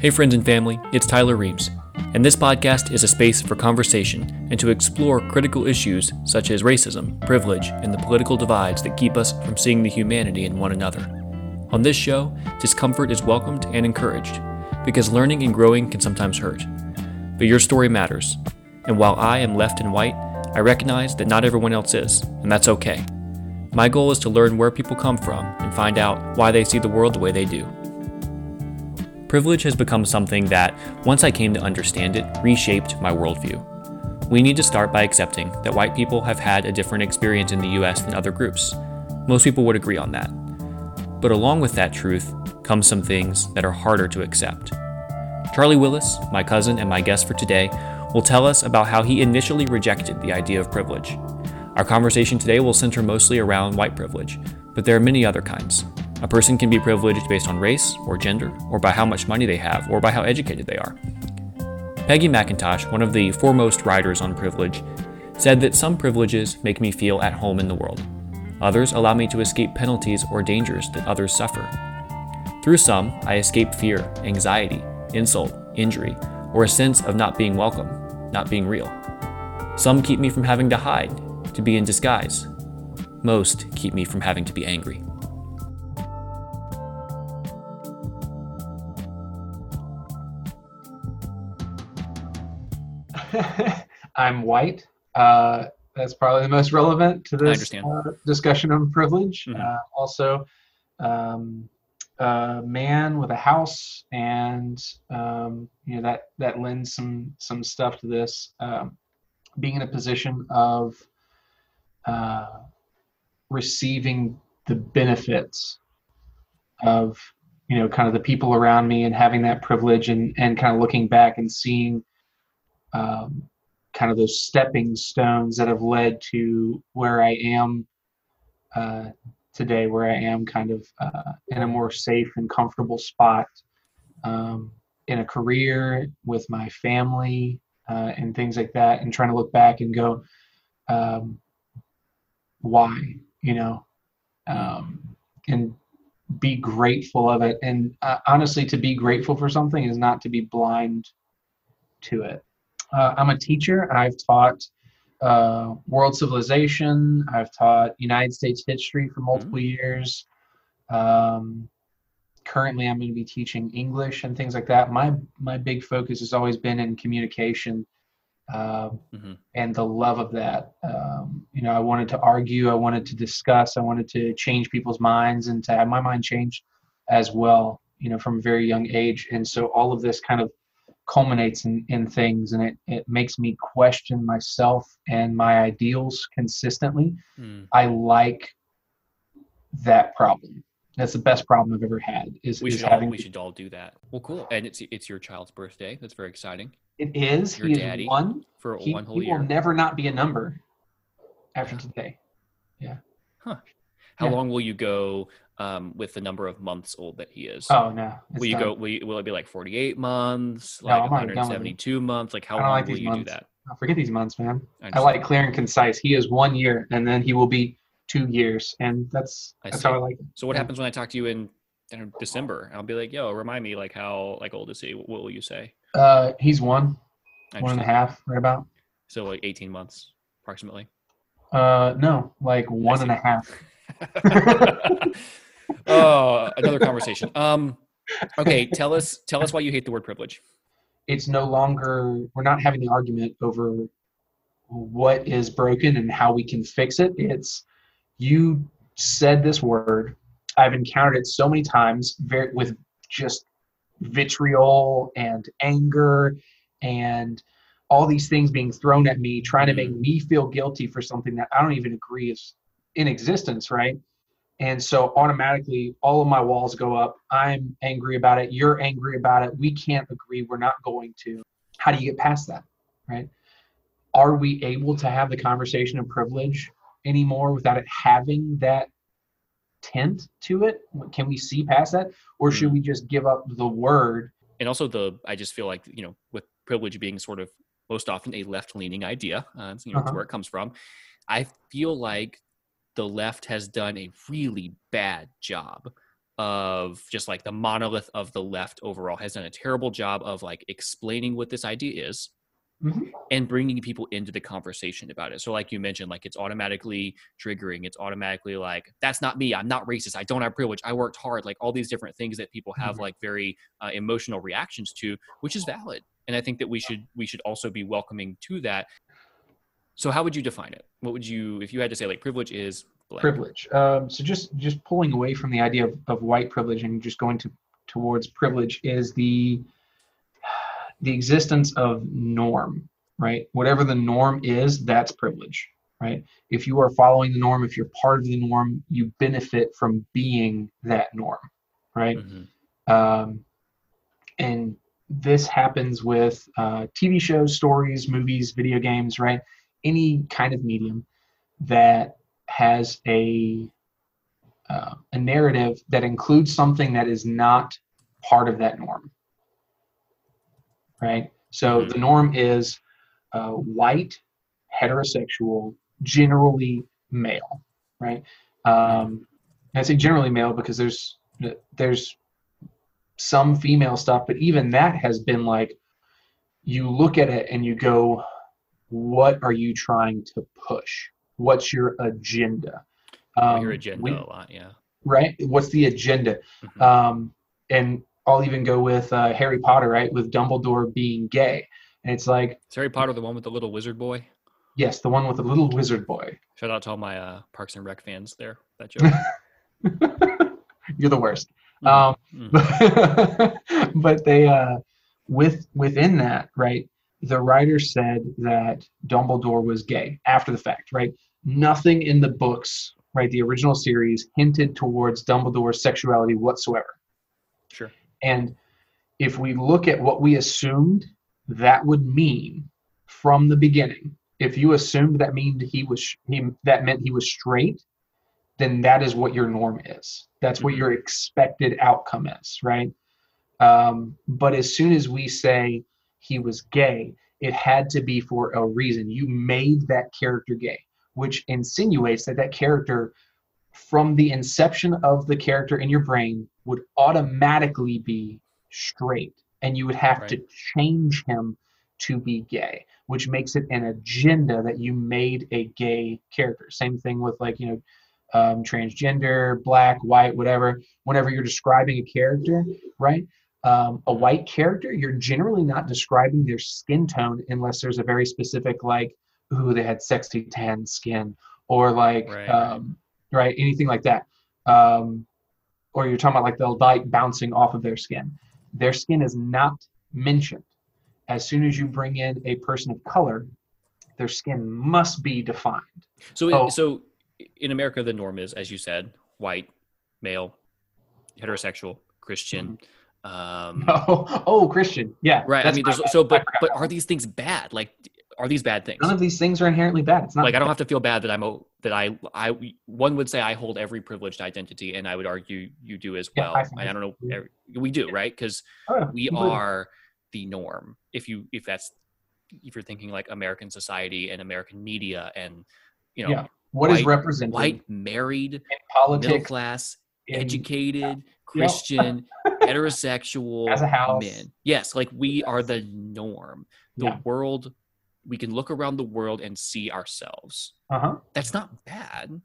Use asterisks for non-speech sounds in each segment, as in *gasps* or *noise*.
Hey, friends and family, it's Tyler Reeves, and this podcast is a space for conversation and to explore critical issues such as racism, privilege, and the political divides that keep us from seeing the humanity in one another. On this show, discomfort is welcomed and encouraged because learning and growing can sometimes hurt. But your story matters, and while I am left and white, I recognize that not everyone else is, and that's okay. My goal is to learn where people come from and find out why they see the world the way they do. Privilege has become something that, once I came to understand it, reshaped my worldview. We need to start by accepting that white people have had a different experience in the US than other groups. Most people would agree on that. But along with that truth comes some things that are harder to accept. Charlie Willis, my cousin and my guest for today, will tell us about how he initially rejected the idea of privilege. Our conversation today will center mostly around white privilege, but there are many other kinds. A person can be privileged based on race or gender, or by how much money they have, or by how educated they are. Peggy McIntosh, one of the foremost writers on privilege, said that some privileges make me feel at home in the world. Others allow me to escape penalties or dangers that others suffer. Through some, I escape fear, anxiety, insult, injury, or a sense of not being welcome, not being real. Some keep me from having to hide, to be in disguise. Most keep me from having to be angry. *laughs* I'm white. Uh, that's probably the most relevant to this uh, discussion on privilege. Mhm. Uh, also, um, a man with a house, and um, you know that that lends some some stuff to this. Um, being in a position of uh, receiving the benefits of you know kind of the people around me and having that privilege and and kind of looking back and seeing um, kind of those stepping stones that have led to where I am uh, today, where I am kind of uh, in a more safe and comfortable spot um, in a career with my family uh, and things like that, and trying to look back and go, um, why, you know, um, and be grateful of it. And uh, honestly, to be grateful for something is not to be blind to it. Uh, I'm a teacher. I've taught uh, world civilization. I've taught United States history for multiple years. Um, currently, I'm going to be teaching English and things like that. My my big focus has always been in communication um, Mhm. and the love of that. Um, you know, I wanted to argue. I wanted to discuss. I wanted to change people's minds and to have my mind changed as well. You know, from a very young age, and so all of this kind of culminates in, in things and it, it makes me question myself and my ideals consistently Mm. i like that problem that's the best problem i've ever had is, We is should all having we should all do that. Well, cool. And it's it's your child's birthday. That's very exciting it is your he is one for he, one whole he will never not be a number after today. Yeah. Huh. How yeah. long will you go um, with the number of months old that he is? oh no will you done. go? Will, you, will it be like forty-eight months? No, Like I'm already done with it. 172 months? Like how long like will you months. do that? Oh, forget these months man i understand. like clear and concise he is one year and then he will be two years and that's I that's see. how i like it So what Yeah. happens when I talk to you in, in December? I'll be like, "Yo, remind me, like how like old is he? What will you say?" uh he's one I one and a half right about So like 18 months, approximately. Uh, no, like one and a half. *laughs* *laughs* oh, another conversation. Um, okay, tell us tell us why you hate the word privilege. It's no longer, we're not having the argument over what is broken and how we can fix it. It's you said this word. I've encountered it so many times very, with just vitriol and anger and all these things being thrown at me, trying to make me feel guilty for something that I don't even agree is in existence, right? And so automatically all of my walls go up. I'm angry about it. You're angry about it. We can't agree. We're not going to. How do you get past that? Right? Are we able to have the conversation of privilege anymore without it having that tint to it? Can we see past that? Or should Mm. we just give up the word? And also the I just feel like you know with privilege being sort of most often a left leaning idea, uh, you know Uh-huh. where it comes from. I feel like the left has done a really bad job of just like the monolith of the left overall has done a terrible job of like explaining what this idea is Mhm. and bringing people into the conversation about it. So, like you mentioned, like it's automatically triggering. It's automatically like, that's not me. I'm not racist. I don't have privilege. I worked hard. Like all these different things that people have Mhm. like very uh, emotional reactions to, which is valid. And I think that we should we should also be welcoming to that. So, how would you define it? What would you, if you had to say, like privilege is blank? privilege. Um, so just just pulling away from the idea of, of white privilege and just going to towards privilege is the the existence of norm, right? Whatever the norm is, that's privilege, right? If you are following the norm, if you're part of the norm, you benefit from being that norm, right? Mhm. Um, and this happens with uh, TV shows, stories, movies, video games, right? Any kind of medium that has a uh, a narrative that includes something that is not part of that norm, right? So Mhm. the norm is uh, white, heterosexual, generally male, right? Um, and I say generally male because there's there's some female stuff, but even that has been like you look at it and you go, what are you trying to push? What's your agenda? Hear Um, agenda we- a lot. Yeah. right? What's the agenda? Mhm. Um, and I'll even go with uh, Harry Potter, right? With Dumbledore being gay, and it's like, Is Harry Potter the one with the little wizard boy? yes, the one with the little wizard boy. Shout out to all my uh, Parks and Rec fans there. That joke. *laughs* You're the worst. Mhm. Um, Mhm. *laughs* but they uh with within that right the writer said that dumbledore was gay after the fact right nothing in the books right the original series hinted towards dumbledore's sexuality whatsoever Sure. and if we look at what we assumed that would mean from the beginning if you assumed that mean he was he that meant he was straight then that is what your norm is that's what Mhm. your expected outcome is right um, but as soon as we say he was gay it had to be for a reason. You made that character gay which insinuates that that character from the inception of the character in your brain would automatically be straight and you would have to change him to be gay which makes it an agenda that you made a gay character. Same thing with like you know um, transgender black white whatever whenever you're describing a character right um, a white character you're generally not describing their skin tone unless there's a very specific like ooh they had sexy tan skin or like Right. um, right anything like that um, or you're talking about like the light bouncing off of their skin their skin is not mentioned as soon as you bring in a person of color their skin must be defined So, Oh. so in America, the norm is, as you said, white, male, heterosexual, Christian. Um, oh, *laughs* oh christian yeah right. I mean, there's bad. so, but but are these things bad? Like, are these bad things? none of these things are inherently bad it's not Like, I don't have to feel bad that I'm a, that I I one would say I hold every privileged identity, and I would argue you do as well. I I, I don't know. we- every- We do, right? Because Oh, we completely. are the norm. If you if that's if you're thinking like American society and American media and you know Yeah. What is white- represented white married in middle class in- educated christian *laughs* heterosexual Has a house. men. Yes like we are the norm. The Yeah. world we can look around the world and see ourselves. Uh-huh. That's not bad.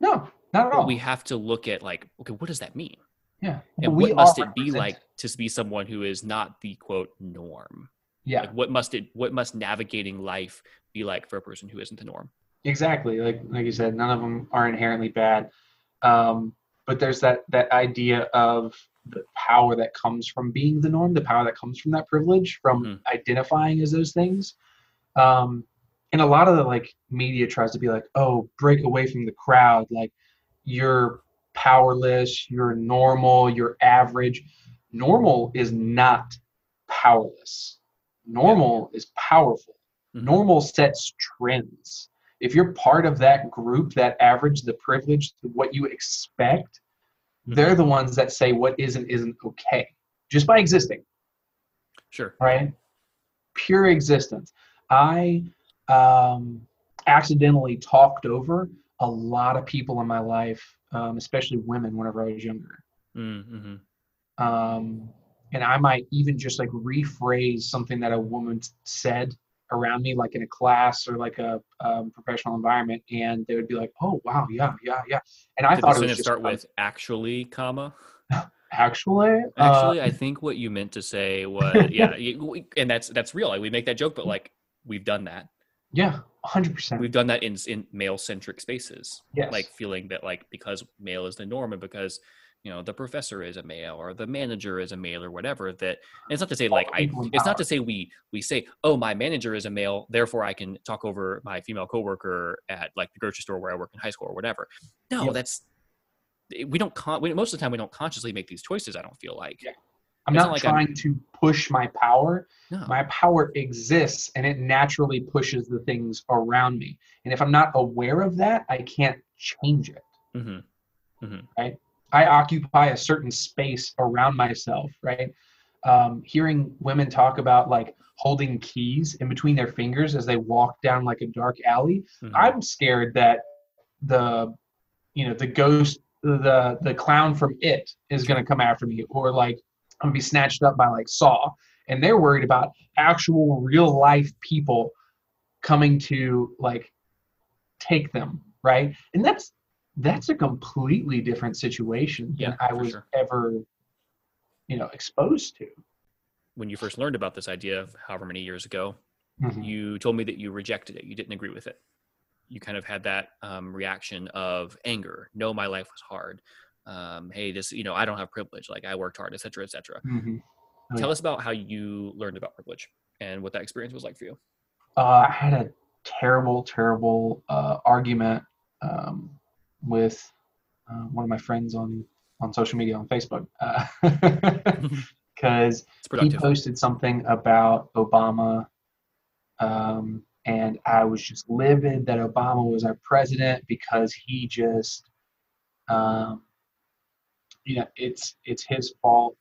No not at all. but we have to look at like okay what does that mean? Yeah. And we what must it be like to be someone who is not the quote norm? Yeah. Like what must it what must navigating life be like for a person who isn't the norm? Exactly. Like like you said none of them are inherently bad. Um but there's that that idea of the power that comes from being the norm the power that comes from that privilege from Mhm. identifying as those things. Um and a lot of the like media tries to be like oh break away from the crowd. Like you're powerless you're normal you're average. Normal is not powerless. Normal is powerful. Mhm. normal sets trends if you're part of that group that average the privilege what you expect they're the ones that say what is and isn't okay just by existing. Sure. Right? Pure existence. I um, accidentally talked over a lot of people in my life um, especially women whenever i was younger. Mm-hmm. Um, and I might even just like rephrase something that a woman said around me, like in a class or like a um, professional environment, and they would be like, "Oh, wow, yeah, yeah, yeah." And I Did thought it was start with actually, comma? *laughs* actually, uh, Actually, I think what you meant to say was *laughs* yeah, and that's that's real. Like, we make that joke, but like we've done that. yeah, hundred percent. We've done that in in male centric spaces. Yes. Like feeling that like because male is the norm and because you know the professor is a male or the manager is a male or whatever that it's not to say like i it's not to say we we say oh my manager is a male therefore i can talk over my female coworker at like the grocery store where i work in high school or whatever no Yeah. that's we don't con- we, most of the time we don't consciously make these choices i don't feel like Yeah. I'm not not like I'm- trying to push my power. no My power exists and it naturally pushes the things around me. And if I'm not aware of that, I can't change it. Mm hmm I occupy a certain space around myself, right? Um, hearing women talk about like holding keys in between their fingers as they walk down like a dark alley, Mhm. I'm scared that the, you know, the ghost, the the clown from it is going to come after me, or like I'm gonna be snatched up by like Saw, and they're worried about actual real life people coming to like take them, right? And that's that's a completely different situation than I was sure. ever, you know, exposed to. when you first learned about this idea however many years ago Mhm. you told me that you rejected it you didn't agree with it you kind of had that um, reaction of anger no my life was hard um, hey this you know i don't have privilege like i worked hard etc cetera, etc cetera. Mhm. Oh, tell yeah. us about how you learned about privilege and what that experience was like for you Uh, I had a terrible, terrible uh, argument um, with uh, one of my friends on on social media on Facebook *laughs* *laughs* because it's he posted something about Obama, um, and I was just livid that Obama was our president because he just, um, you know, it's it's his fault.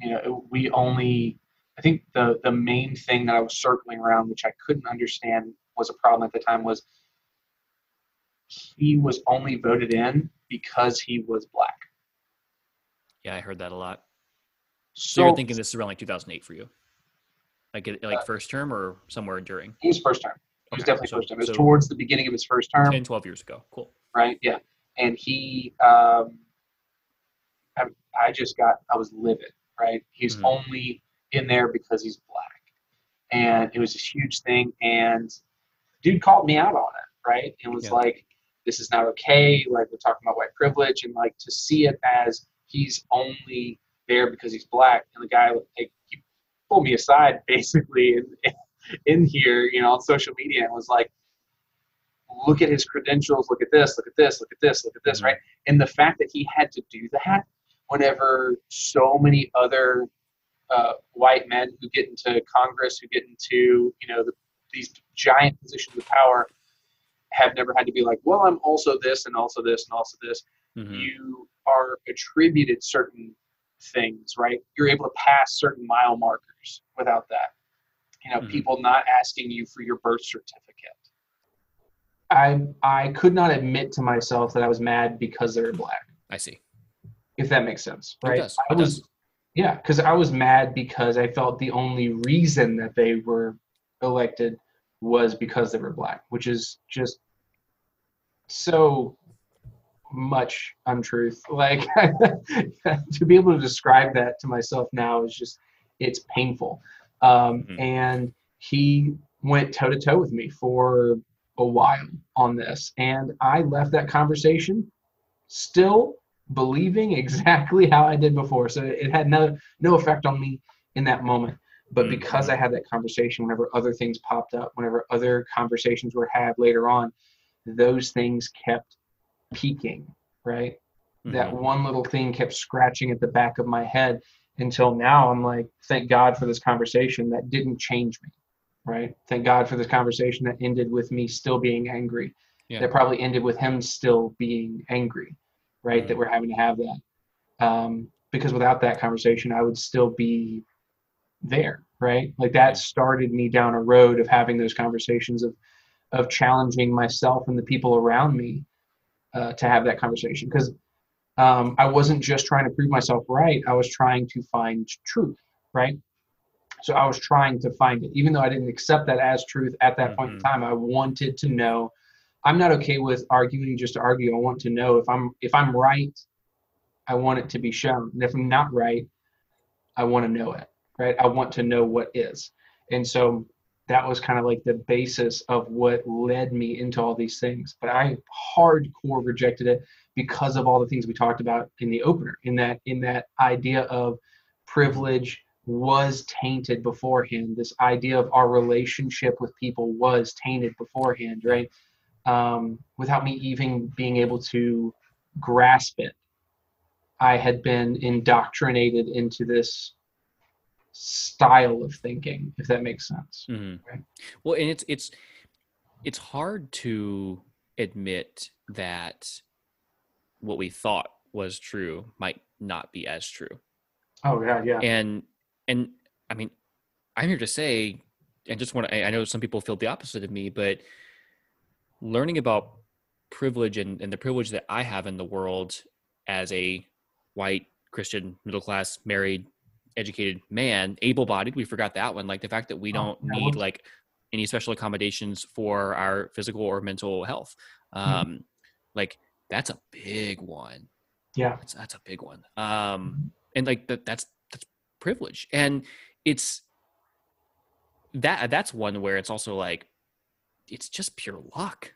You know, we only. I think the the main thing that I was circling around, which I couldn't understand, was a problem at the time, was he was only voted in because he was black. yeah i heard that a lot so, So, you're thinking this is around like 2008 for you like it- like first term or somewhere during he was first term. He was definitely so- first term. It was so towards the beginning of his first term. 10 12 years ago cool right? Yeah, and he, um, I, I just got, I was livid, right? He's Mhm. only in there because he's black, and it was this huge thing, and dude called me out on it, right? And was Yeah. like, "This is not okay." Like we're talking about white privilege, and like to see it as he's only there because he's black, and the guy like he pulled me aside *laughs* basically in, in here, you know, on social media, and was like look at his credentials, look at this, look at this, look at this, look at this, Mhm. right? And the fact that he had to do that whenever so many other uh, white men who get into Congress, who get into, you know, the, these giant positions of power have never had to be like, well, I'm also this and also this and also this. Mhm. You are attributed certain things, right? You're able to pass certain mile markers without that. You know, Mhm. people not asking you for your birth certificate. I I could not admit to myself that I was mad because they were black, i see if that makes sense, It right? does. I was does. yeah, because I was mad because I felt the only reason that they were elected was because they were black, which is just so much untruth. *laughs* Like to be able to describe that to myself now is just it's painful. Um, Mhm. And he went toe to toe with me for a while on this, and I left that conversation still believing *laughs* exactly how I did before. So it had no no effect on me in that moment. But because I had that conversation, whenever other things popped up, whenever other conversations were had later on, those things kept peaking, right? That Mhm. one little thing kept scratching at the back of my head until now I'm like, thank God for this conversation that didn't change me, right? Thank God for this conversation that ended with me still being angry. Yeah. That probably ended with him still being angry, right? Mhm. That we're having to have that. Um, because without that conversation, I would still be there, right? Like that started me down a road of having those conversations of of challenging myself and the people around me uh, to have that conversation. Because um, I wasn't just trying to prove myself right. I was trying to find truth, right? So I was trying to find it, even though I didn't accept that as truth at that mm-hmm. point in mm-hmm. time. I wanted to know. I'm not okay with arguing just to argue. I want to know if I'm if I'm right. I want it to be shown. And if I'm not right, I want to know it. Right? I want to know what is. And so that was kind of like the basis of what led me into all these things. But I hardcore rejected it because of all the things we talked about in the opener. In that in that idea of privilege was tainted beforehand. This idea of our relationship with people was tainted beforehand, right? Um, without me even being able to grasp it, I had been indoctrinated into this style of thinking, if that makes sense. Mm-hmm. Right? Well, and it's it's it's hard to admit that what we thought was true might not be as true. Oh yeah, yeah. And and I mean, I'm here to say, and just want to, I know some people feel the opposite of me, but learning about privilege and, and the privilege that I have in the world as a white Christian middle class married educated man, able bodied. We forgot that one. Like the fact that we oh, don't need like any special accommodations for our physical or mental health. Mm-hmm. Um, mm-hmm. Like that's a big one. Yeah, that's, that's a big one. Um, mm-hmm. and like that, that's that's privilege, and it's that that's one where it's also like it's just pure luck.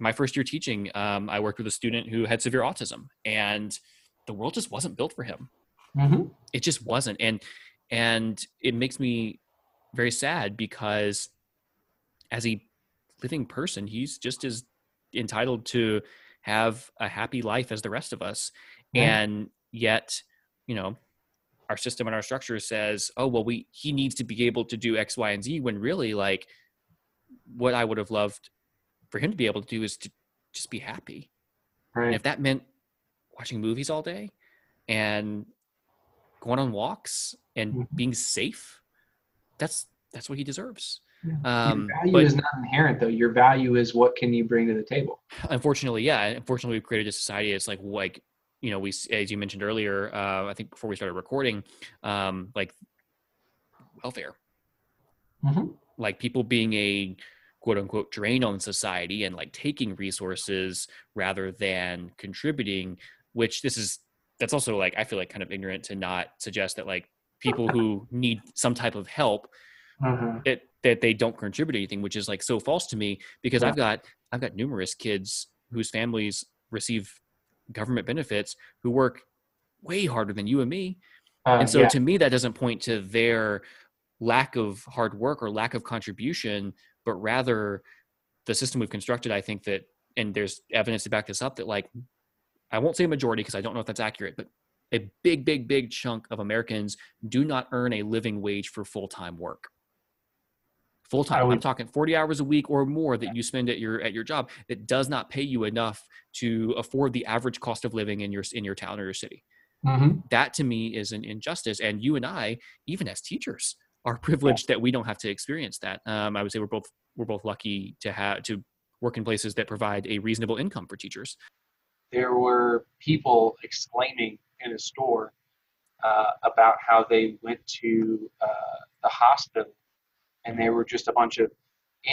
My first year teaching, um, I worked with a student who had severe autism, and the world just wasn't built for him. Mm-hmm. It just wasn't, and and it makes me very sad because as a living person, he's just as entitled to have a happy life as the rest of us, and yet, you know, our system and our structure says, oh well, we he needs to be able to do X, Y, and Z. When really, like, what I would have loved for him to be able to do is to just be happy. Right. And if that meant watching movies all day and going on walks and mm-hmm. being safe, that's that's what he deserves. Yeah. Um, Your value but, is not inherent, though. Your value is what can you bring to the table. Unfortunately, yeah. Unfortunately, we've created a society. It's like like you know we as you mentioned earlier. Uh, I think before we started recording, um, like welfare, mm-hmm. like people being a quote unquote drain on society and like taking resources rather than contributing. Which this is that's also like I feel like kind of ignorant to not suggest that like people who need some type of help mm-hmm. that that they don't contribute anything, which is like so false to me because yeah. I've got I've got numerous kids whose families receive government benefits who work way harder than you and me. Uh, and so yeah. to me that doesn't point to their lack of hard work or lack of contribution, but rather the system we've constructed, I think that and there's evidence to back this up that like I won't say a majority because I don't know if that's accurate, but a big, big, big chunk of Americans do not earn a living wage for full time work. Full time. I'm talking 40 hours a week or more that you spend at your at your job. that does not pay you enough to afford the average cost of living in your in your town or your city. Mm-hmm. That to me is an injustice. And you and I, even as teachers, are privileged yeah. that we don't have to experience that. Um, I would say we're both we're both lucky to have to work in places that provide a reasonable income for teachers there were people exclaiming in a store uh, about how they went to uh, the hospital and they were just a bunch of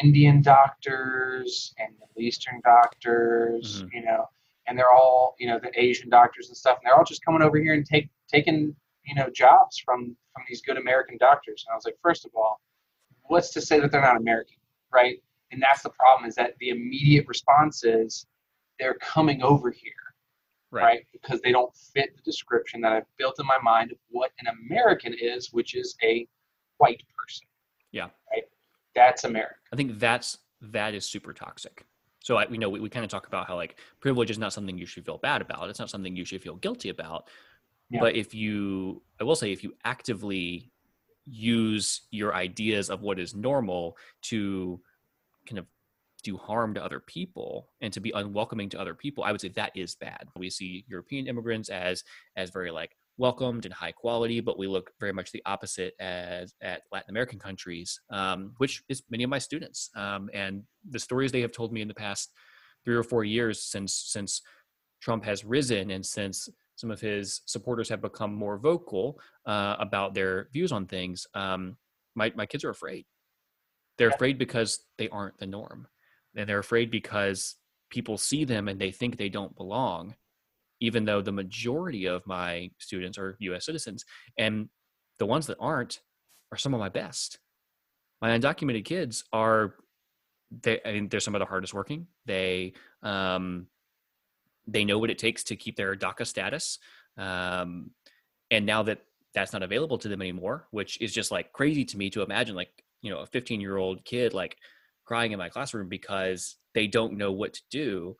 Indian doctors and Middle Eastern doctors, mm-hmm. you know, and they're all, you know, the Asian doctors and stuff, and they're all just coming over here and take taking, you know, jobs from from these good American doctors. And I was like, first of all, what's to say that they're not American, right? And that's the problem is that the immediate response is, they're coming over here, right. right? Because they don't fit the description that I've built in my mind of what an American is, which is a white person. Yeah. Right. That's America. I think that's that is super toxic. So I, we know we, we kind of talk about how like privilege is not something you should feel bad about. It's not something you should feel guilty about. Yeah. But if you, I will say, if you actively use your ideas of what is normal to kind of do harm to other people and to be unwelcoming to other people i would say that is bad we see european immigrants as as very like welcomed and high quality but we look very much the opposite as at latin american countries um, which is many of my students um, and the stories they have told me in the past three or four years since since Trump has risen and since some of his supporters have become more vocal uh, about their views on things, um, my, my kids are afraid. They're afraid because they aren't the norm. And they're afraid because people see them and they think they don't belong, even though the majority of my students are US citizens. And the ones that aren't are some of my best. My undocumented kids are they I mean they're some of the hardest working. They um they know what it takes to keep their DACA status. Um, and now that that's not available to them anymore, which is just like crazy to me to imagine, like, you know, a 15 year old kid like crying in my classroom because they don't know what to do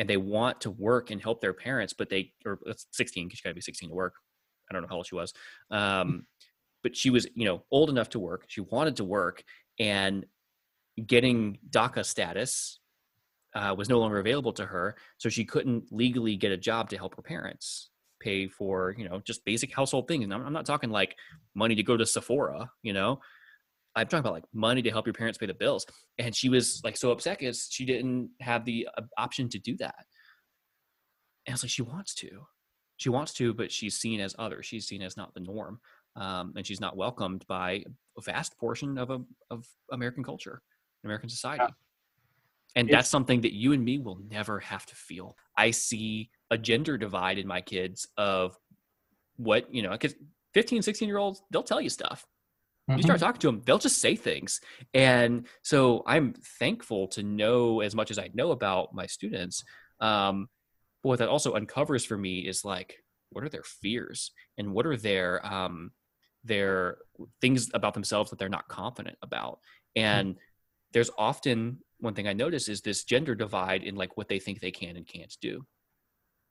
and they want to work and help their parents, but they, or 16, because you gotta be 16 to work. I don't know how old she was. Um, but she was, you know, old enough to work. She wanted to work and getting DACA status uh, was no longer available to her, so she couldn't legally get a job to help her parents pay for you know just basic household things. And I'm, I'm not talking like money to go to Sephora, you know. I'm talking about like money to help your parents pay the bills. And she was like so upset because she didn't have the uh, option to do that. And it's like she wants to, she wants to, but she's seen as other. She's seen as not the norm, um, and she's not welcomed by a vast portion of a, of American culture, American society. Yeah and that's something that you and me will never have to feel i see a gender divide in my kids of what you know because 15 16 year olds they'll tell you stuff mm-hmm. you start talking to them they'll just say things and so i'm thankful to know as much as i know about my students um, but what that also uncovers for me is like what are their fears and what are their um, their things about themselves that they're not confident about and mm-hmm. there's often one thing I notice is this gender divide in like what they think they can and can't do.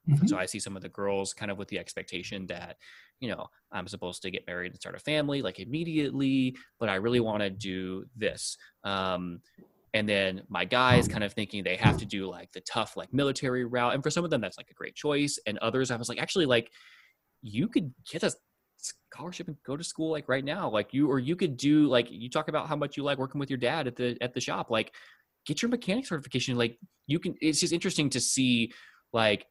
Mm-hmm. So I see some of the girls kind of with the expectation that, you know, I'm supposed to get married and start a family like immediately, but I really want to do this. Um, and then my guys kind of thinking they have to do like the tough like military route. And for some of them, that's like a great choice. And others, I was like, actually, like you could get a scholarship and go to school like right now like you or you could do like you talk about how much you like working with your dad at the at the shop like get your mechanic certification like you can it's just interesting to see like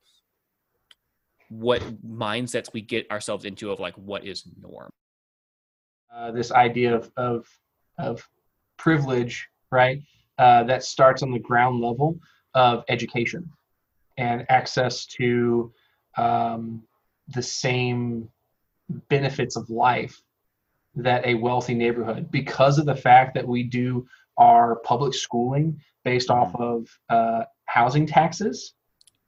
what mindsets we get ourselves into of like what is norm uh, this idea of of of privilege right uh, that starts on the ground level of education and access to um, the same benefits of life that a wealthy neighborhood because of the fact that we do our public schooling based off mm-hmm. of uh, housing taxes.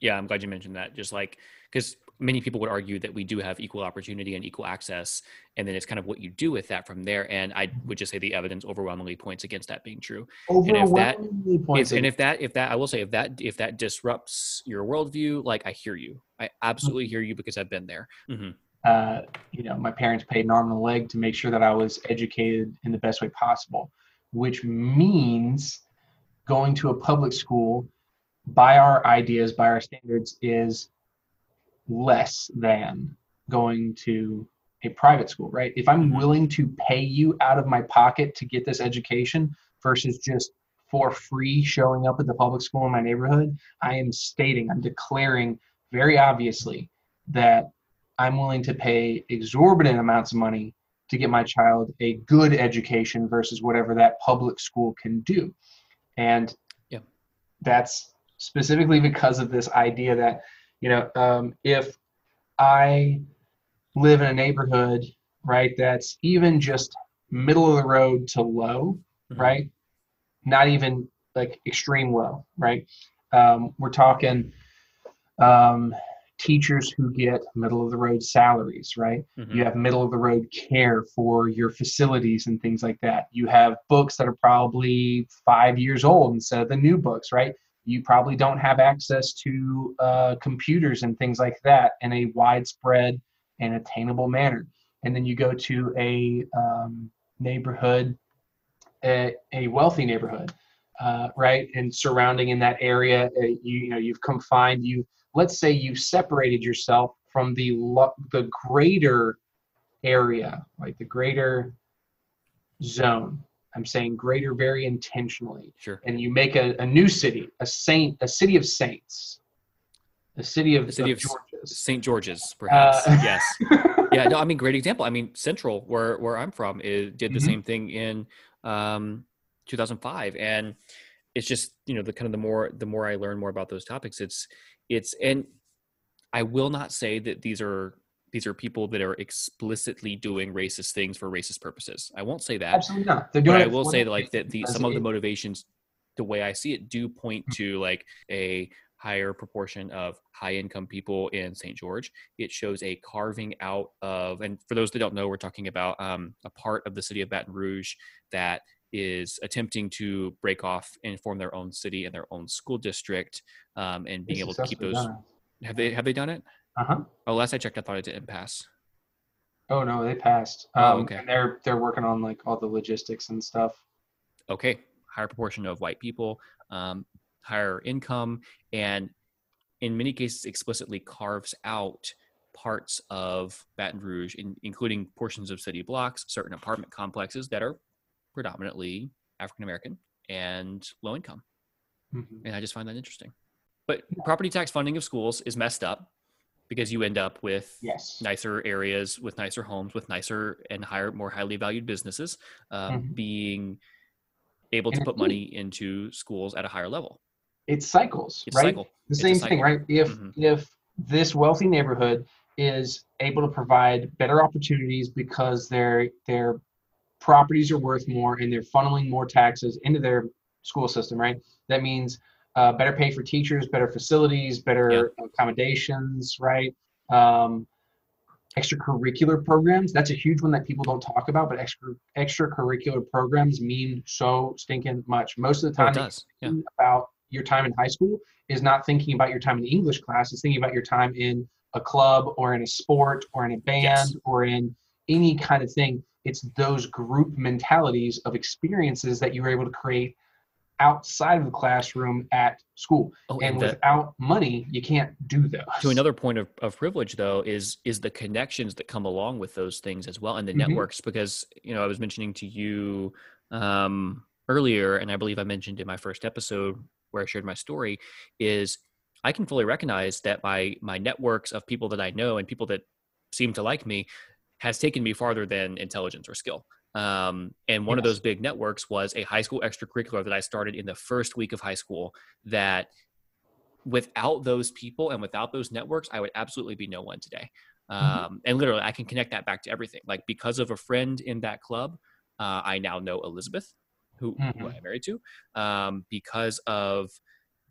Yeah, I'm glad you mentioned that. Just like because many people would argue that we do have equal opportunity and equal access, and then it's kind of what you do with that from there. And I would just say the evidence overwhelmingly points against that being true. And if that, if, and if that, if that, I will say if that, if that disrupts your worldview, like I hear you, I absolutely hear you because I've been there. Mm-hmm. Uh, you know, my parents paid an arm and a leg to make sure that I was educated in the best way possible which means going to a public school by our ideas, by our standards, is less than going to a private school, right? If I'm mm-hmm. willing to pay you out of my pocket to get this education versus just for free showing up at the public school in my neighborhood, I am stating, I'm declaring very obviously that I'm willing to pay exorbitant amounts of money to get my child a good education versus whatever that public school can do. And yeah. that's specifically because of this idea that, you know, um, if I live in a neighborhood, right, that's even just middle of the road to low, mm-hmm. right? Not even like extreme low, right? Um, we're talking um, teachers who get middle of the road salaries, right? Mm-hmm. You have middle of the road care for your facilities and things like that. You have books that are probably five years old instead of the new books, right? You probably don't have access to uh, computers and things like that in a widespread and attainable manner. And then you go to a um, neighborhood, a, a wealthy neighborhood, uh, right? And surrounding in that area, uh, you, you know, you've confined you let's say you separated yourself from the the greater area, like the greater zone. I'm saying greater very intentionally. Sure. And you make a, a new city, a saint, a city of saints. the city of The city of of Georges. St. George's, perhaps. Uh, *laughs* yes. Yeah. No, I mean, great example. I mean, Central, where where I'm from, it did the Mhm. same thing in um, 2005, and it's just you know the kind of the more the more I learn more about those topics, it's it's and I will not say that these are these are people that are explicitly doing racist things for racist purposes. I won't say that. Absolutely not. They're doing but I will say that like that the some of the motivations, the way I see it, do point Mm. to like a higher proportion of high income people in St. George. It shows a carving out of, and for those that don't know, we're talking about um, a part of the city of Baton Rouge that is attempting to break off and form their own city and their own school district, um, and being able to keep those. Have they have they done it? Uh-huh. Oh, last I checked, I thought it didn't pass. Oh no, they passed. Oh, Um, okay. and they're they're working on like all the logistics and stuff. okay, higher proportion of white people, um, higher income, and in many cases explicitly carves out parts of Baton Rouge, in, including portions of city blocks, certain apartment complexes that are predominantly African American and low income. Mhm. And I just find that interesting. But property tax funding of schools is messed up because you end up with Yes. nicer areas with nicer homes with nicer and higher more highly valued businesses um, Mhm. being able to put money into schools at a higher level It cycles, it's right? cycle The It's same cycle. thing, right? If Mhm. if this wealthy neighborhood is able to provide better opportunities because their their properties are worth more and they're funneling more taxes into their school system, right? That means uh, better pay for teachers, better facilities, better accommodations, right? Um, extracurricular programs. That's a huge one that people don't talk about, but extra extracurricular programs mean so stinking much. Most of the oh, time, does yeah about your time in high school is not thinking about your time in English class. It's thinking about your time in a club or in a sport or in a band Yes. or in any kind of thing. It's those group mentalities of experiences that you were able to create outside of the classroom at school. oh and and the, without money, you can't do those. to another point of, of privilege though is is the connections that come along with those things as well and the Mhm. networks because you know i was mentioning to you um, earlier and i believe i mentioned in my first episode where i shared my story is i can fully recognize that my my networks of people that i know and people that seem to like me has taken me farther than intelligence or skill um, and one of those big networks was a high school extracurricular that i started in the first week of high school that without those people and without those networks, I would absolutely be no one today. Um, Mhm. And literally, I can connect that back to everything. Like because of a friend in that club, uh, I now know Elizabeth, who, who Mhm. I'm married to. Um, because of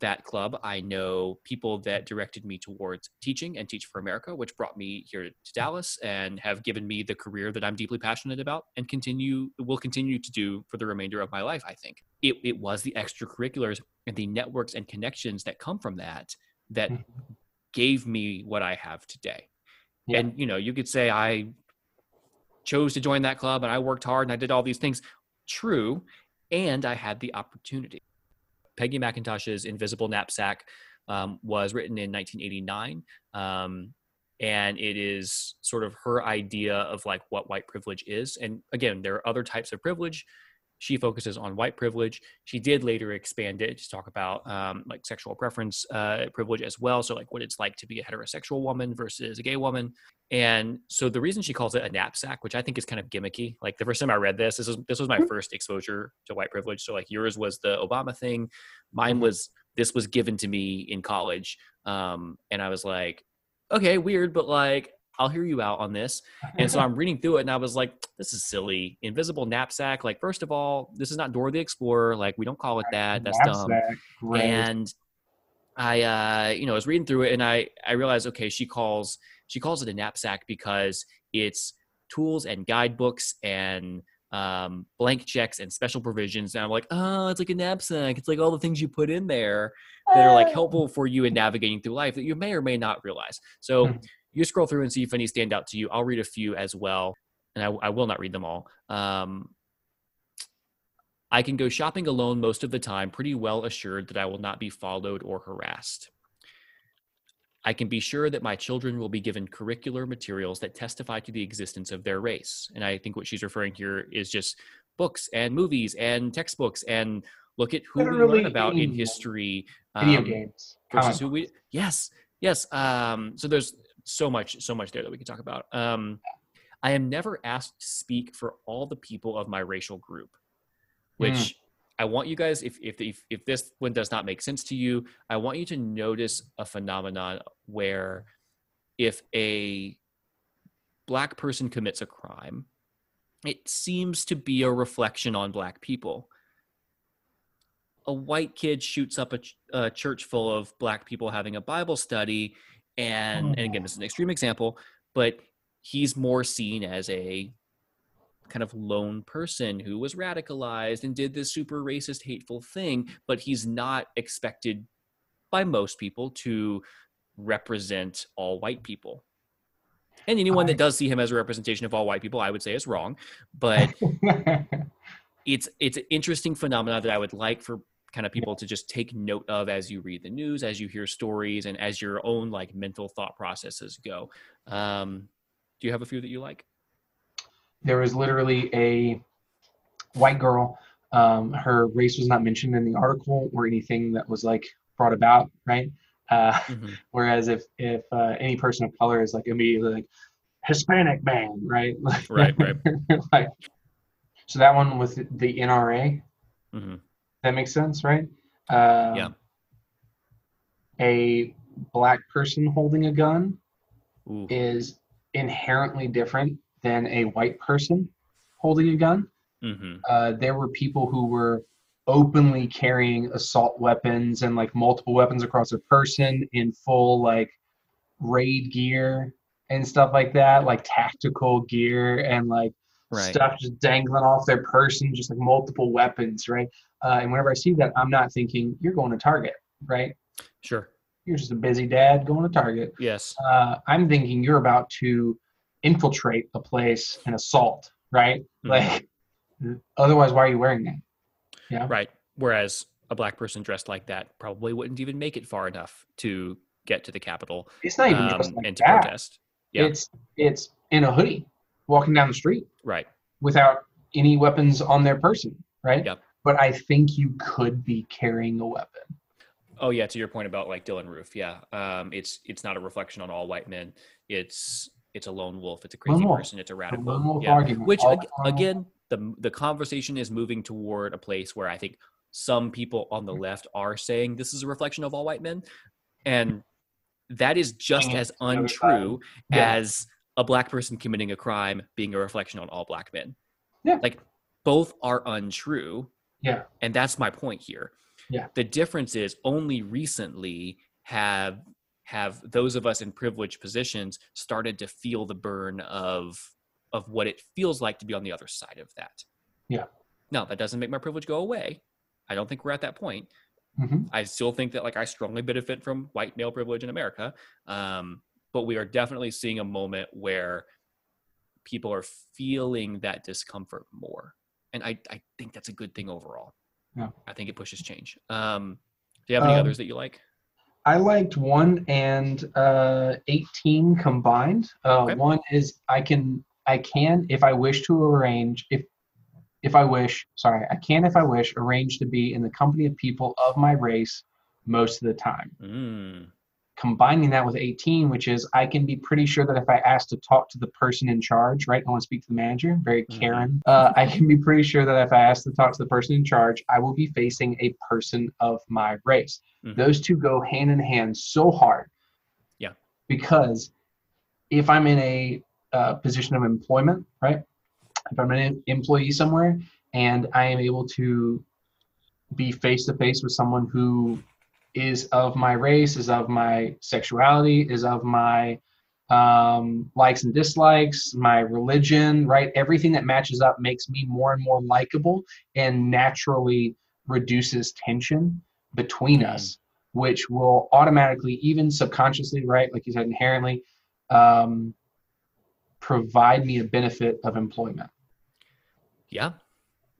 that club, I know people that directed me towards teaching and Teach for America, which brought me here to Dallas and have given me the career that I'm deeply passionate about and continue will continue to do for the remainder of my life. I think it, it was the extracurriculars and the networks and connections that come from that that Mhm. gave me what I have today. Yeah. And you know, you could say I chose to join that club and I worked hard and I did all these things. True, and I had the opportunity. Peggy McIntosh's Invisible Knapsack um, was written in 1989. Um, and it is sort of her idea of like what white privilege is. And again, there are other types of privilege. She focuses on white privilege. She did later expand it to talk about um, like sexual preference uh, privilege as well. So, like what it's like to be a heterosexual woman versus a gay woman. And so, the reason she calls it a knapsack, which I think is kind of gimmicky, like the first time I read this, this was this was my first exposure to white privilege. So, like yours was the Obama thing, mine was this was given to me in college, um, and I was like, okay, weird, but like I'll hear you out on this. And so *laughs* I'm reading through it and I was like, this is silly. Invisible knapsack. Like, first of all, this is not Dora the Explorer. Like, we don't call it that. That's dumb. Great. And I, uh, you know, I was reading through it and I, I realized, okay, she calls, she calls it a knapsack because it's tools and guidebooks and um, blank checks and special provisions. And I'm like, oh, it's like a knapsack. It's like all the things you put in there that are like helpful for you in navigating through life that you may or may not realize. So Mhm. you scroll through and see if any stand out to you. I'll read a few as well, and I, I will not read them all. Um, I can go shopping alone most of the time, pretty well assured that I will not be followed or harassed. I can be sure that my children will be given curricular materials that testify to the existence of their race. And I think what she's referring here is just books and movies and textbooks and look at who we Literally learn about in history. Video um, games. versus who we yes Yes. Um, so there's so much, so much there that we can talk about. Um, I am never asked to speak for all the people of my racial group, which mm. I want you guys, if, if, if, if this one does not make sense to you, I want you to notice a phenomenon where if a black person commits a crime, it seems to be a reflection on black people. A white kid shoots up a, ch- a church full of black people having a Bible study, and, and again, this is an extreme example, but he's more seen as a kind of lone person who was radicalized and did this super racist, hateful thing, but he's not expected by most people to represent all white people. And anyone that does see him as a representation of all white people, I would say is wrong. But *laughs* it's it's an interesting phenomenon that I would like for kind of people to just take note of as you read the news, as you hear stories, and as your own like mental thought processes go. Um, do you have a few that you like? There was literally a white girl. Um, her race was not mentioned in the article or anything that was like brought about, right? Uh, mm-hmm. *laughs* Whereas if if uh, any person of color is like immediately like Hispanic man, right? *laughs* right, right. *laughs* like, so that one with the NRA. Mm-hmm. That makes sense, right? Uh, yeah. A black person holding a gun Ooh. is inherently different than a white person holding a gun. Mm-hmm. Uh, there were people who were openly carrying assault weapons and like multiple weapons across a person in full like raid gear and stuff like that, like tactical gear and like right. stuff just dangling off their person, just like multiple weapons, right? Uh, and whenever I see that, I'm not thinking you're going to Target, right? Sure. You're just a busy dad going to Target. Yes. Uh, I'm thinking you're about to infiltrate a place and assault, right? Mm-hmm. Like, otherwise, why are you wearing that? Yeah. Right. Whereas a black person dressed like that probably wouldn't even make it far enough to get to the Capitol. It's not even um, like and to that. protest. Yeah. It's it's in a hoodie, walking down the street. Right. Without any weapons on their person. Right. Yep. But I think you could be carrying a weapon. Oh yeah, to your point about like Dylann Roof, yeah. Um, it's it's not a reflection on all white men. It's it's a lone wolf. It's a crazy person. It's a radical. yeah. Which again, the the conversation is moving toward a place where I think some people on the mm-hmm. left are saying this is a reflection of all white men, and that is just as untrue yeah. as a black person committing a crime being a reflection on all black men. Yeah, like both are untrue. Yeah, and that's my point here. Yeah, the difference is only recently have have those of us in privileged positions started to feel the burn of of what it feels like to be on the other side of that. Yeah. Now, that doesn't make my privilege go away. I don't think we're at that point. Mm-hmm. I still think that like I strongly benefit from white male privilege in America. Um, but we are definitely seeing a moment where people are feeling that discomfort more. And I, I think that's a good thing overall. Yeah. I think it pushes change. Um, do you have any um, others that you like? I liked one and uh, 18 combined. Uh, okay. One is I can I can, if I wish to arrange, if if I wish, sorry, I can, if I wish, arrange to be in the company of people of my race most of the time. Mm. Combining that with 18, which is I can be pretty sure that if I ask to talk to the person in charge, right, I want to speak to the manager, very mm-hmm. Uh, I can be pretty sure that if I ask to talk to the person in charge, I will be facing a person of my race. Mm-hmm. Those two go hand in hand so hard. Yeah. Because if I'm in a uh, position of employment, right? If I'm an employee somewhere and I am able to be face to face with someone who is of my race, is of my sexuality, is of my um, likes and dislikes, my religion, right? Everything that matches up makes me more and more likable and naturally reduces tension between mm-hmm. us, which will automatically, even subconsciously, right? Like you said, inherently, um, provide me a benefit of employment. Yeah.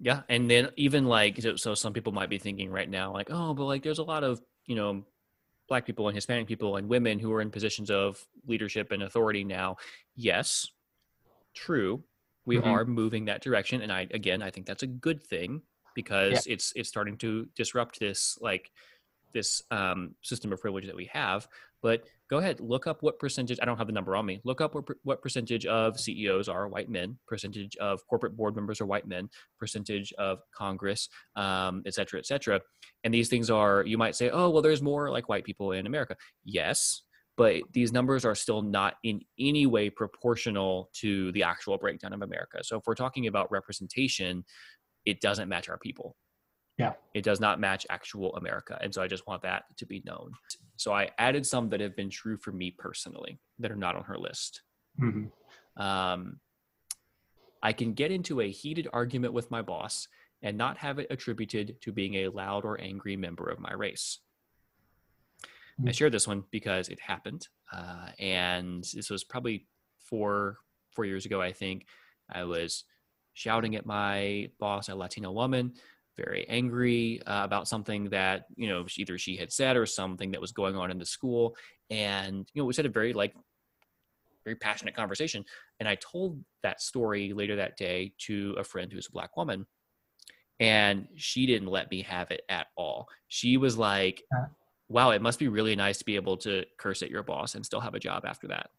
Yeah. And then even like, so, so some people might be thinking right now, like, oh, but like there's a lot of, you know, black people and Hispanic people and women who are in positions of leadership and authority now. Yes, true. We mm-hmm. are moving that direction. And I, again, I think that's a good thing because yeah. it's, it's starting to disrupt this, like this um, system of privilege that we have. But go ahead, look up what percentage. I don't have the number on me. Look up what, what percentage of CEOs are white men, percentage of corporate board members are white men, percentage of Congress, um, et cetera, et cetera. And these things are, you might say, oh, well, there's more like white people in America. Yes, but these numbers are still not in any way proportional to the actual breakdown of America. So if we're talking about representation, it doesn't match our people. Yeah. It does not match actual America. And so I just want that to be known. So I added some that have been true for me personally that are not on her list. Mm-hmm. Um, I can get into a heated argument with my boss and not have it attributed to being a loud or angry member of my race. I Mm. share this one because it happened, uh, and this was probably four four years ago. I think I was shouting at my boss, a Latino woman, very angry uh, about something that you know either she had said or something that was going on in the school, and you know we had a very like very passionate conversation, and I told that story later that day to a friend who's a black woman. And she didn't let me have it at all. She was like, wow, it must be really nice to be able to curse at your boss and still have a job after that.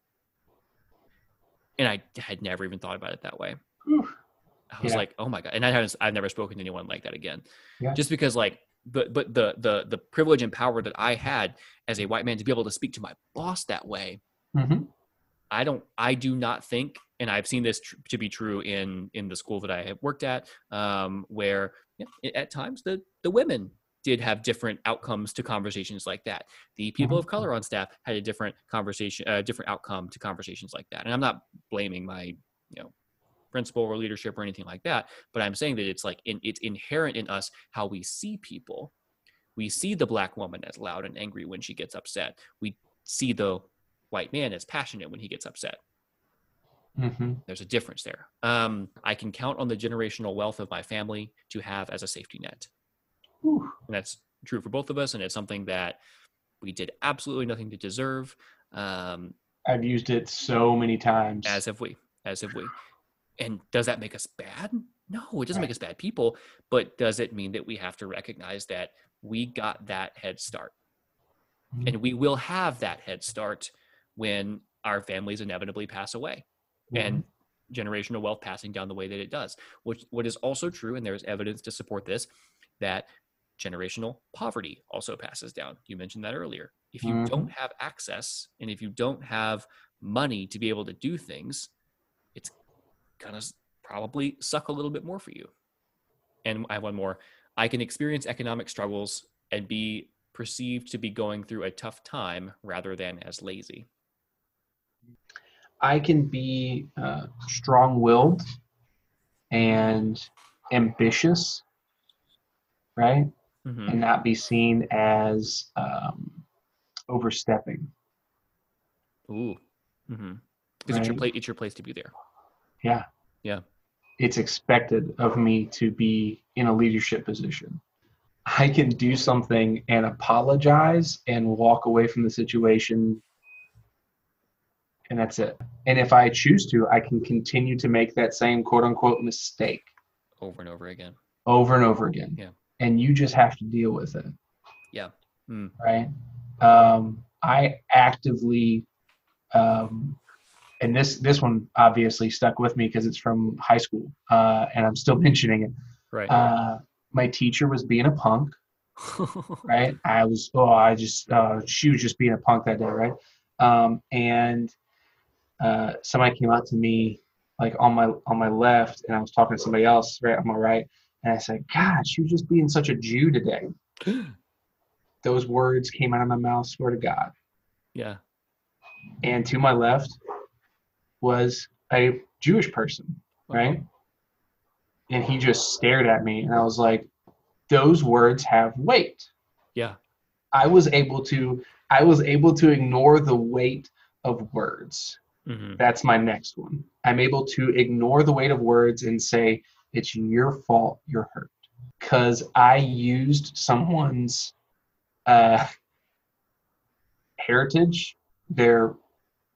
And I had never even thought about it that way. Whew. I was Yeah. like, oh my god! And I haven't, I've never spoken to anyone like that again. Yeah. Just because, like, but but the the the privilege and power that I had as a white man to be able to speak to my boss that way, Mm-hmm. I don't, I do not think, and I've seen this tr- to be true in in the school that I have worked at, um, where yeah, at times the the women did have different outcomes to conversations like that. The people Mhm. of color on staff had a different conversation, a different outcome to conversations like that. And I'm not blaming my, you know, principal or leadership or anything like that, but I'm saying that it's like in, it's inherent in us how we see people. We see the black woman as loud and angry when she gets upset. We see the white man as passionate when he gets upset Mm-hmm. there's a difference there. Um, I can count on the generational wealth of my family to have as a safety net. Whew. And that's true for both of us. And it's something that we did absolutely nothing to deserve, um, I've used it so many times. as have we, as have we. And does that make us bad? No, it doesn't make us bad people. But does it mean that we have to recognize that we got that head start? Mhm. And we will have that head start when our families inevitably pass away. and generational wealth passing down the way that it does. Which what is also true, and there's evidence to support this, that generational poverty also passes down. You mentioned that earlier. If you Mhm. don't have access and if you don't have money to be able to do things, gonna probably suck a little bit more for you. And I have one more. I can experience economic struggles and be perceived to be going through a tough time rather than as lazy. I can be uh, strong-willed and ambitious, right, Mhm. and not be seen as um, overstepping. Ooh. Mm-hmm. Because it's your Right. place. It's your place to be there. Yeah. Yeah. It's expected of me to be in a leadership position. I can do something and apologize and walk away from the situation, and that's it. And if I choose to, I can continue to make that same quote unquote mistake over and over again. over and over again. Yeah. And you just have to deal with it. Yeah. Mm. Right. Um, I actively, um, and this this one obviously stuck with me because it's from high school, uh, and I'm still *laughs* mentioning it. Right. Uh, my teacher was being a punk, *laughs* right? I was, oh, I just, uh, she was just being a punk that day, right? Um, and uh, somebody came out to me like on my on my left, and I was talking to somebody else right on my right, and I said, "God, she was just being such a Jew today." *gasps* Those words came out of my mouth. Swear to God. yeah. And to my left was a Jewish person, right? And he just stared at me, and I was like, "Those words have weight." Yeah. I was able to I was able to ignore the weight of words. hmm That's my next one. I'm able to ignore the weight of words and say it's your fault you're hurt cuz I used someone's uh heritage, their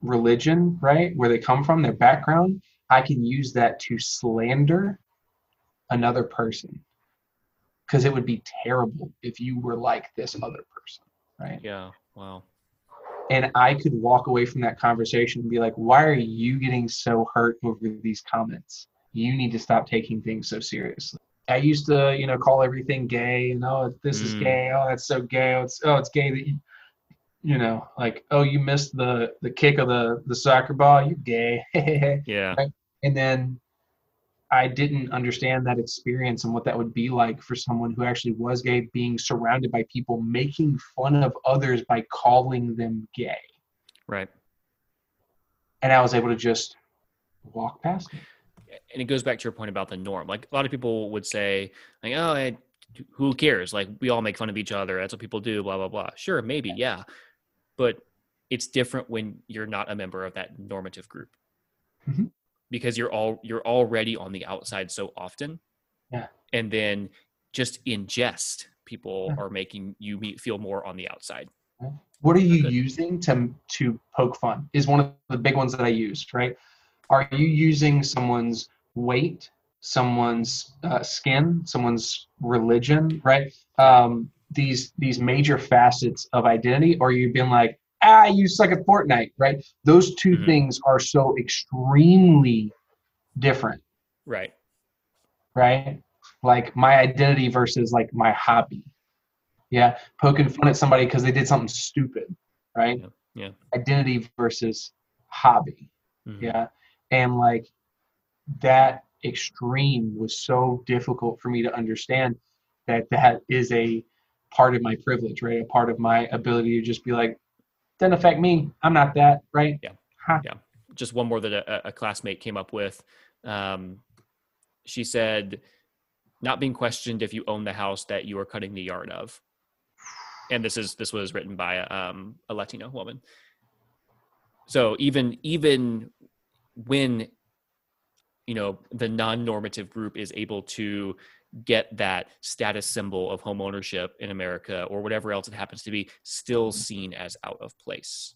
religion, right? Where they come from, their background, I can use that to slander another person. Cuz it would be terrible if you were like this other person, right? Yeah. Wow. and I could walk away from that conversation and be like, why are you getting so hurt over these comments? You need to stop taking things so seriously. I used to, you know, call everything gay and oh, this is Mm. gay. Oh, that's so gay. Oh, it's oh, it's gay that you, you know, like oh, you missed the the kick of the the soccer ball. You gay. *laughs* Yeah. and then I didn't understand that experience and what that would be like for someone who actually was gay, being surrounded by people making fun of others by calling them gay. Right. And I was able to just walk past it. and it goes back to your point about the norm. Like a lot of people would say, like, oh, I, who cares? Like we all make fun of each other. That's what people do. Blah blah blah. Sure, maybe, yeah, but it's different when you're not a member of that normative group Mhm. because you're all you're already on the outside so often. Yeah. and then just in jest, people Yeah. are making you me- feel more on the outside. What are you Okay. using to to poke fun? Is one of the big ones that I used, right? Are you using someone's weight, someone's uh, skin, someone's religion, right? Um, these these major facets of identity, or you've been like, ah, you suck at Fortnite, right? Those 2 Mhm. things are so extremely different, Right. right? Like my identity versus like my hobby. Yeah, poking fun at somebody because they did something stupid, right? Yeah, yeah. Identity versus hobby. Mhm. Yeah. And like that extreme was so difficult for me to understand that that is a part of my privilege, right? A part of my ability to just be like, doesn't affect me. I'm not that, right? Yeah. Ha. Yeah. Just one more that a, a classmate came up with. Um, she said, not being questioned if you own the house that you are cutting the yard of. And this is this was written by um, a Latino woman. So even even when you know the non-normative group is able to get that status symbol of home ownership in America or whatever else it happens to be still seen as out of place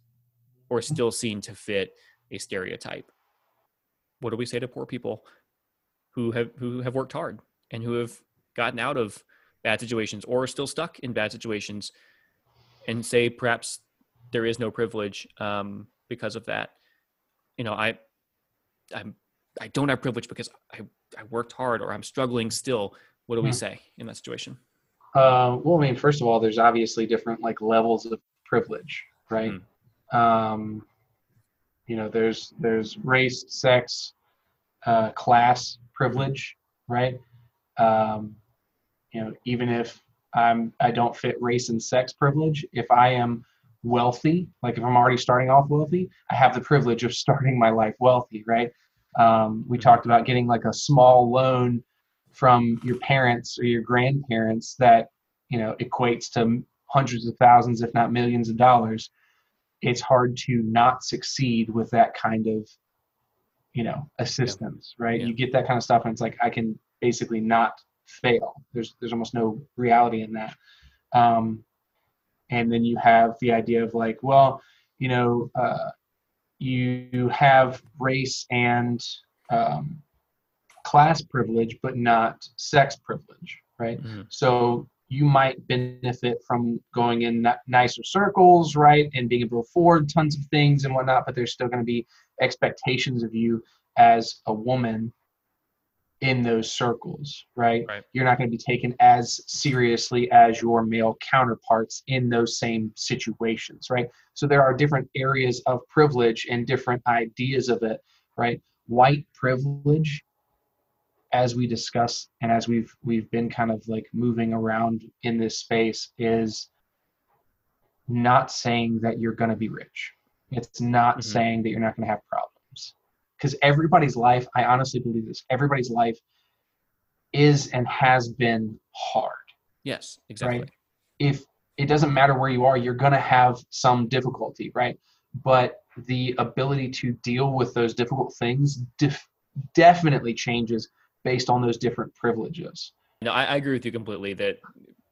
or still seen to fit a stereotype. What do we say to poor people who have who have worked hard and who have gotten out of bad situations or are still stuck in bad situations and say perhaps there is no privilege um, because of that? You know, I I'm I don't have privilege because I, I worked hard or I'm struggling still. What do we Hmm. say in that situation? Uh, well, I mean, first of all, there's obviously different like levels of privilege, right? Um, you know, there's there's race, sex, uh, class privilege, right? Um, you know, even if I'm I don't fit race and sex privilege, if I am wealthy, like if I'm already starting off wealthy, I have the privilege of *laughs* starting my life wealthy, right? Um, we talked about getting like a small loan from your parents or your grandparents that you know equates to hundreds of thousands if not millions of dollars. It's hard to not succeed with that kind of you know assistance right? Yeah. you get that kind of stuff and it's like i can basically not fail. There's there's almost no reality in that. Um, and then you have the idea of like well you know uh, you have race and um, class privilege but not sex privilege right Mhm. so you might benefit from going in nicer circles, right, and being able to afford tons of things and whatnot. But there's still going to be expectations of you as a woman in those circles, right? Right. You're not going to be taken as seriously as your male counterparts in those same situations, right? So there are different areas of privilege and different ideas of it, right? White privilege as we discuss and as we've we've been kind of like moving around in this space is not saying that you're going to be rich it's not Mhm. saying that you're not going to have problems because everybody's life i honestly believe this everybody's life is and has been hard Yes, exactly. if it doesn't matter where you are, you're going to have some difficulty, right? But the ability to deal with those difficult things def- definitely changes based on those different privileges. No, I, I agree with you completely that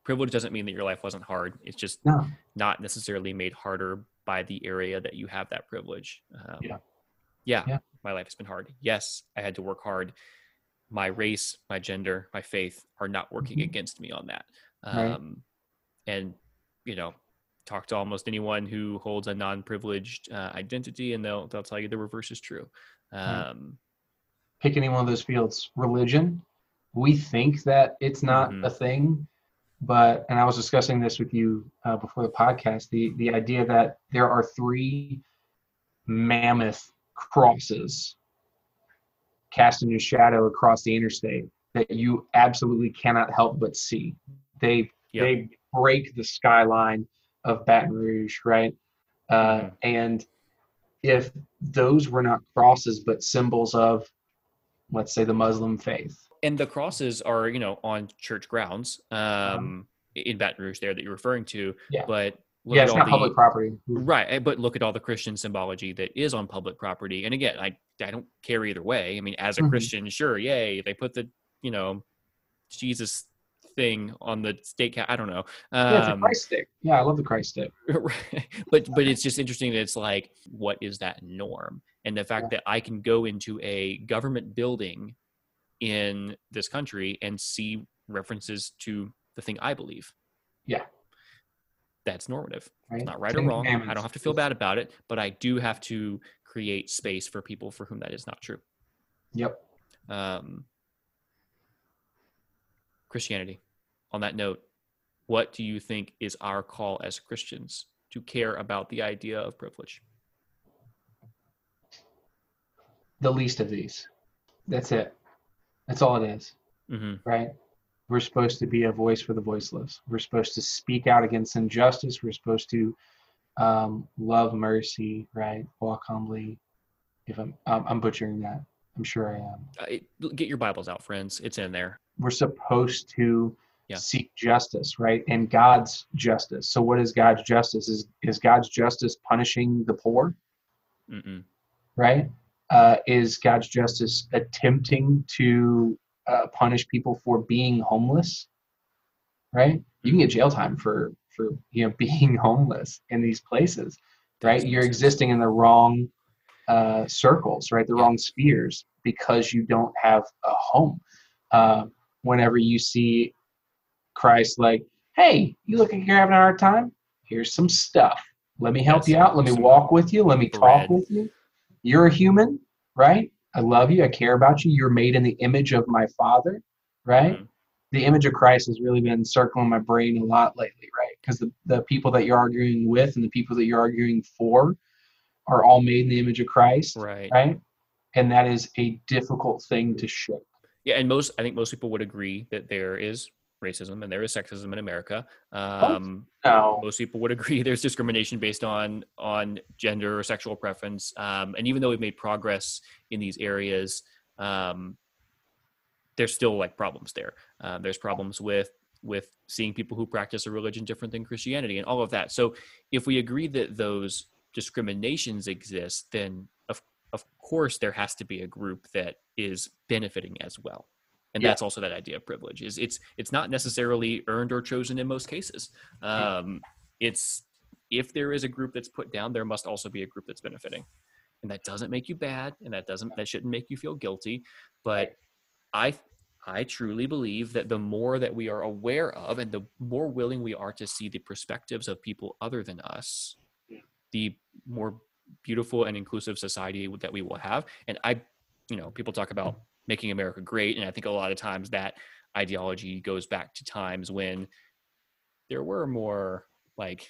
privilege doesn't mean that your life wasn't hard. It's just No. not necessarily made harder by the area that you have that privilege. Um, Yeah. yeah. Yeah. My life has been hard. Yes, I had to work hard. My race, my gender, my faith are not working Mhm. against me on that. Right. Um, and, you know, talk to almost anyone who holds a non-privileged uh, identity, and they'll they'll tell you the reverse is true. Um, Pick any one of those fields. Religion, we think that it's not Mhm. a thing, but and I was discussing this with you uh, before the podcast. The the idea that there are three mammoth crosses casting a shadow across the interstate that you absolutely cannot help but see. They Yep. they break the skyline of Baton Rouge, right? Uh, Mhm. And if those were not crosses but symbols of, let's say, the Muslim faith, and the crosses are you know on church grounds um, in Baton Rouge there that you're referring to. Yeah. But look yeah, it's not the public property. right, eh, but look at all the Christian symbology that is on public property. And again, I I don't care either way. I mean, as a Mhm. Christian, sure, yay, they put the you know Jesus thing on the state. I don't know. Yeah, Um, Christ stick. Yeah, I love the Christ stick. *laughs* but but it's just interesting that it's like what is that norm and the fact that i can go into a government building in this country and see references to the thing i believe Yeah. That's normative Right? it's not right Ten or wrong i don't have to feel bad about it but i do have to create space for people for whom that is not true Yep. um, Christianity. On that note, what do you think is our call as Christians to care about the idea of privilege? The least of these. That's it. That's all it is. hmm right? We're supposed to be a voice for the voiceless. We're supposed to speak out against injustice. We're supposed to um, love mercy, right? Walk humbly. If I'm, I'm, I'm butchering that, I'm sure I am. Uh, get your Bibles out, friends. It's in there. We're supposed to Yeah. seek justice, right? And God's justice. So, what is God's justice? Is is God's justice punishing the poor, Mm-mm. right? Uh, is God's justice attempting to uh, punish people for being homeless? Right? You can get jail time for for you know *laughs* being homeless in these places, right? You're existing in the wrong uh, circles, right? The wrong spheres because you don't have a home. Uh, whenever you see Christ, like, hey, you look like you're having a hard time. Here's some stuff. Let me help you out. Let me walk with you. Let me talk with you. You're a human, right? I love you. I care about you. You're made in the image of my Father, right? Mhm. The image of Christ has really been circling my brain a lot lately, right? Because the, the people that you're arguing with and the people that you're arguing for are all made in the image of Christ, Right. right? And that is a difficult thing to shake. Yeah, and most I think most people would agree that there is racism and there is sexism in America. Um, No. most people would agree *laughs* there's discrimination based on on gender or sexual preference. Um, and even though we've made progress in these areas, um, there's still like problems there. Uh, there's problems with with seeing people who practice a religion different than Christianity and all of that. So if we agree that those discriminations exist, then of of course there has to be a group that is benefiting as well. And Yeah. that's also that idea of privilege is it's it's not necessarily earned or chosen in most cases. Um, it's if there is a group that's put down, there must also be a group that's benefiting. And that doesn't make you bad and that doesn't that shouldn't make you feel guilty. But I I truly believe that the more that we are aware of and the more willing we are to see the perspectives of people other than us, the more beautiful and inclusive society that we will have. And I, you know, people talk about making America great. And I think a lot of times that ideology goes back to times when there were more like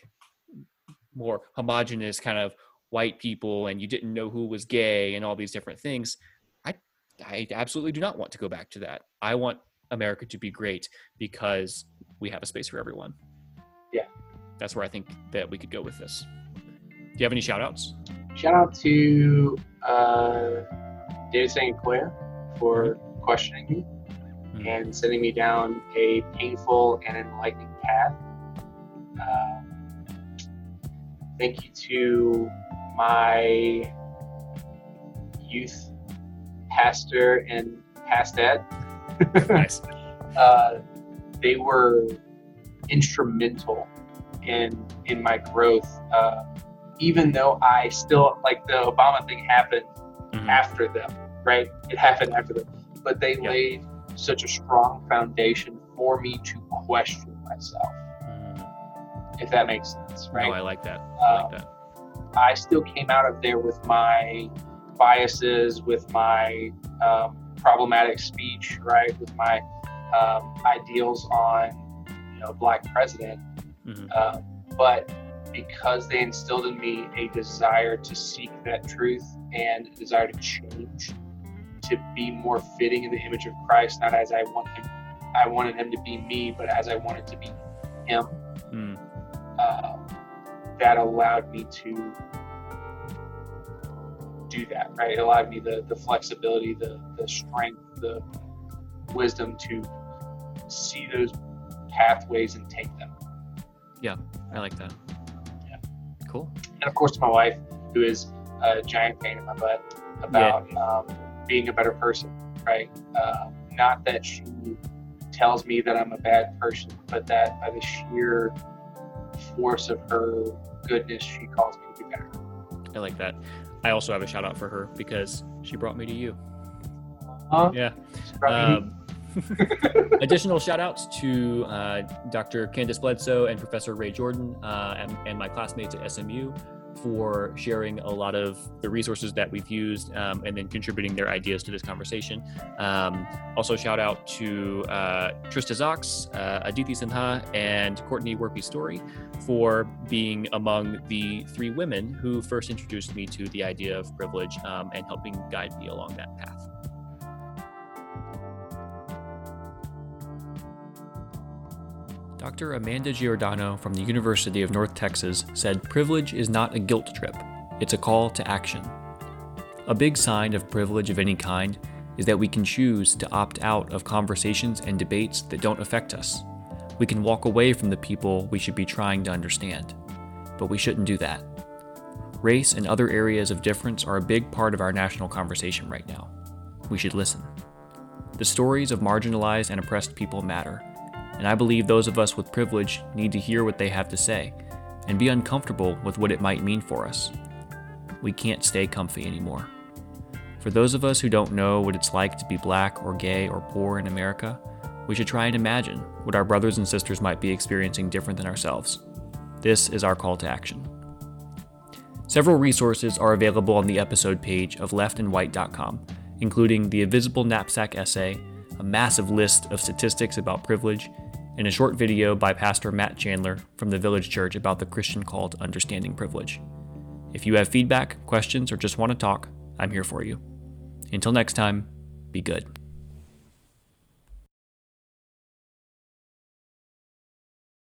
more homogenous kind of white people and you didn't know who was gay and all these different things. I I absolutely do not want to go back to that. I want America to be great because we have a space for everyone. Yeah. That's where I think that we could go with this. Do you have any shout outs? Shout out to uh, David St. Clair for questioning me Mhm. and sending me down a painful and enlightening path. Um, thank you to my youth pastor and past dad. *laughs* nice. Uh, they were instrumental in in my growth. Uh, even though I still like the Obama thing happened Mhm. after them, right? It happened after that. but they Yeah. laid such a strong foundation for me to question myself. Mhm. if that makes sense, right? No, I like that. I like Um, that. I still came out of there with my biases, with my um, problematic speech, right, with my um, ideals on, you know, black president. Mhm. Uh, but because they instilled in me a desire to seek that truth and a desire to change, to be more fitting in the image of Christ, not as I want him, I wanted him to be me, but as I wanted to be him Mm. uh, that allowed me to do that right it allowed me the, the flexibility the, the strength the wisdom to see those pathways and take them Yeah, I like that. Yeah. Cool. and of course my wife who is a giant pain in my butt about um, being a better person right uh, not that she tells me that i'm a bad person but that by the sheer force of her goodness she calls me to be better I like that. I also have a shout out for her because she brought me to you. Huh? Yeah. She brought me- Um, *laughs* additional shout outs to uh, Dr. Candice Bledsoe and Professor Ray Jordan uh, and, and my classmates at SMU for sharing a lot of the resources that we've used um, and then contributing their ideas to this conversation. Um, also, shout out to uh, Trista Zox, uh, Aditi Sinha, and Courtney Werpy Story for being among the three women who first introduced me to the idea of privilege um, and helping guide me along that path. Dr. Amanda Giordano from the University of North Texas said privilege is not a guilt trip, it's a call to action. A big sign of privilege of any kind is that we can choose to opt out of conversations and debates that don't affect us. We can walk away from the people we should be trying to understand. But we shouldn't do that. Race and other areas of difference are a big part of our national conversation right now. We should listen. The stories of marginalized and oppressed people matter, and I believe those of us with privilege need to hear what they have to say and be uncomfortable with what it might mean for us. We can't stay comfy anymore. For those of us who don't know what it's like to be black or gay or poor in America, we should try and imagine what our brothers and sisters might be experiencing different than ourselves. This is our call to action. Several resources are available on the episode page of leftandwhite.com, including the Invisible Knapsack essay, a massive list of statistics about privilege, and a short video by Pastor Matt Chandler from the Village Church about the Christian call to understanding privilege. If you have feedback, questions, or just want to talk, I'm here for you. Until next time, be good.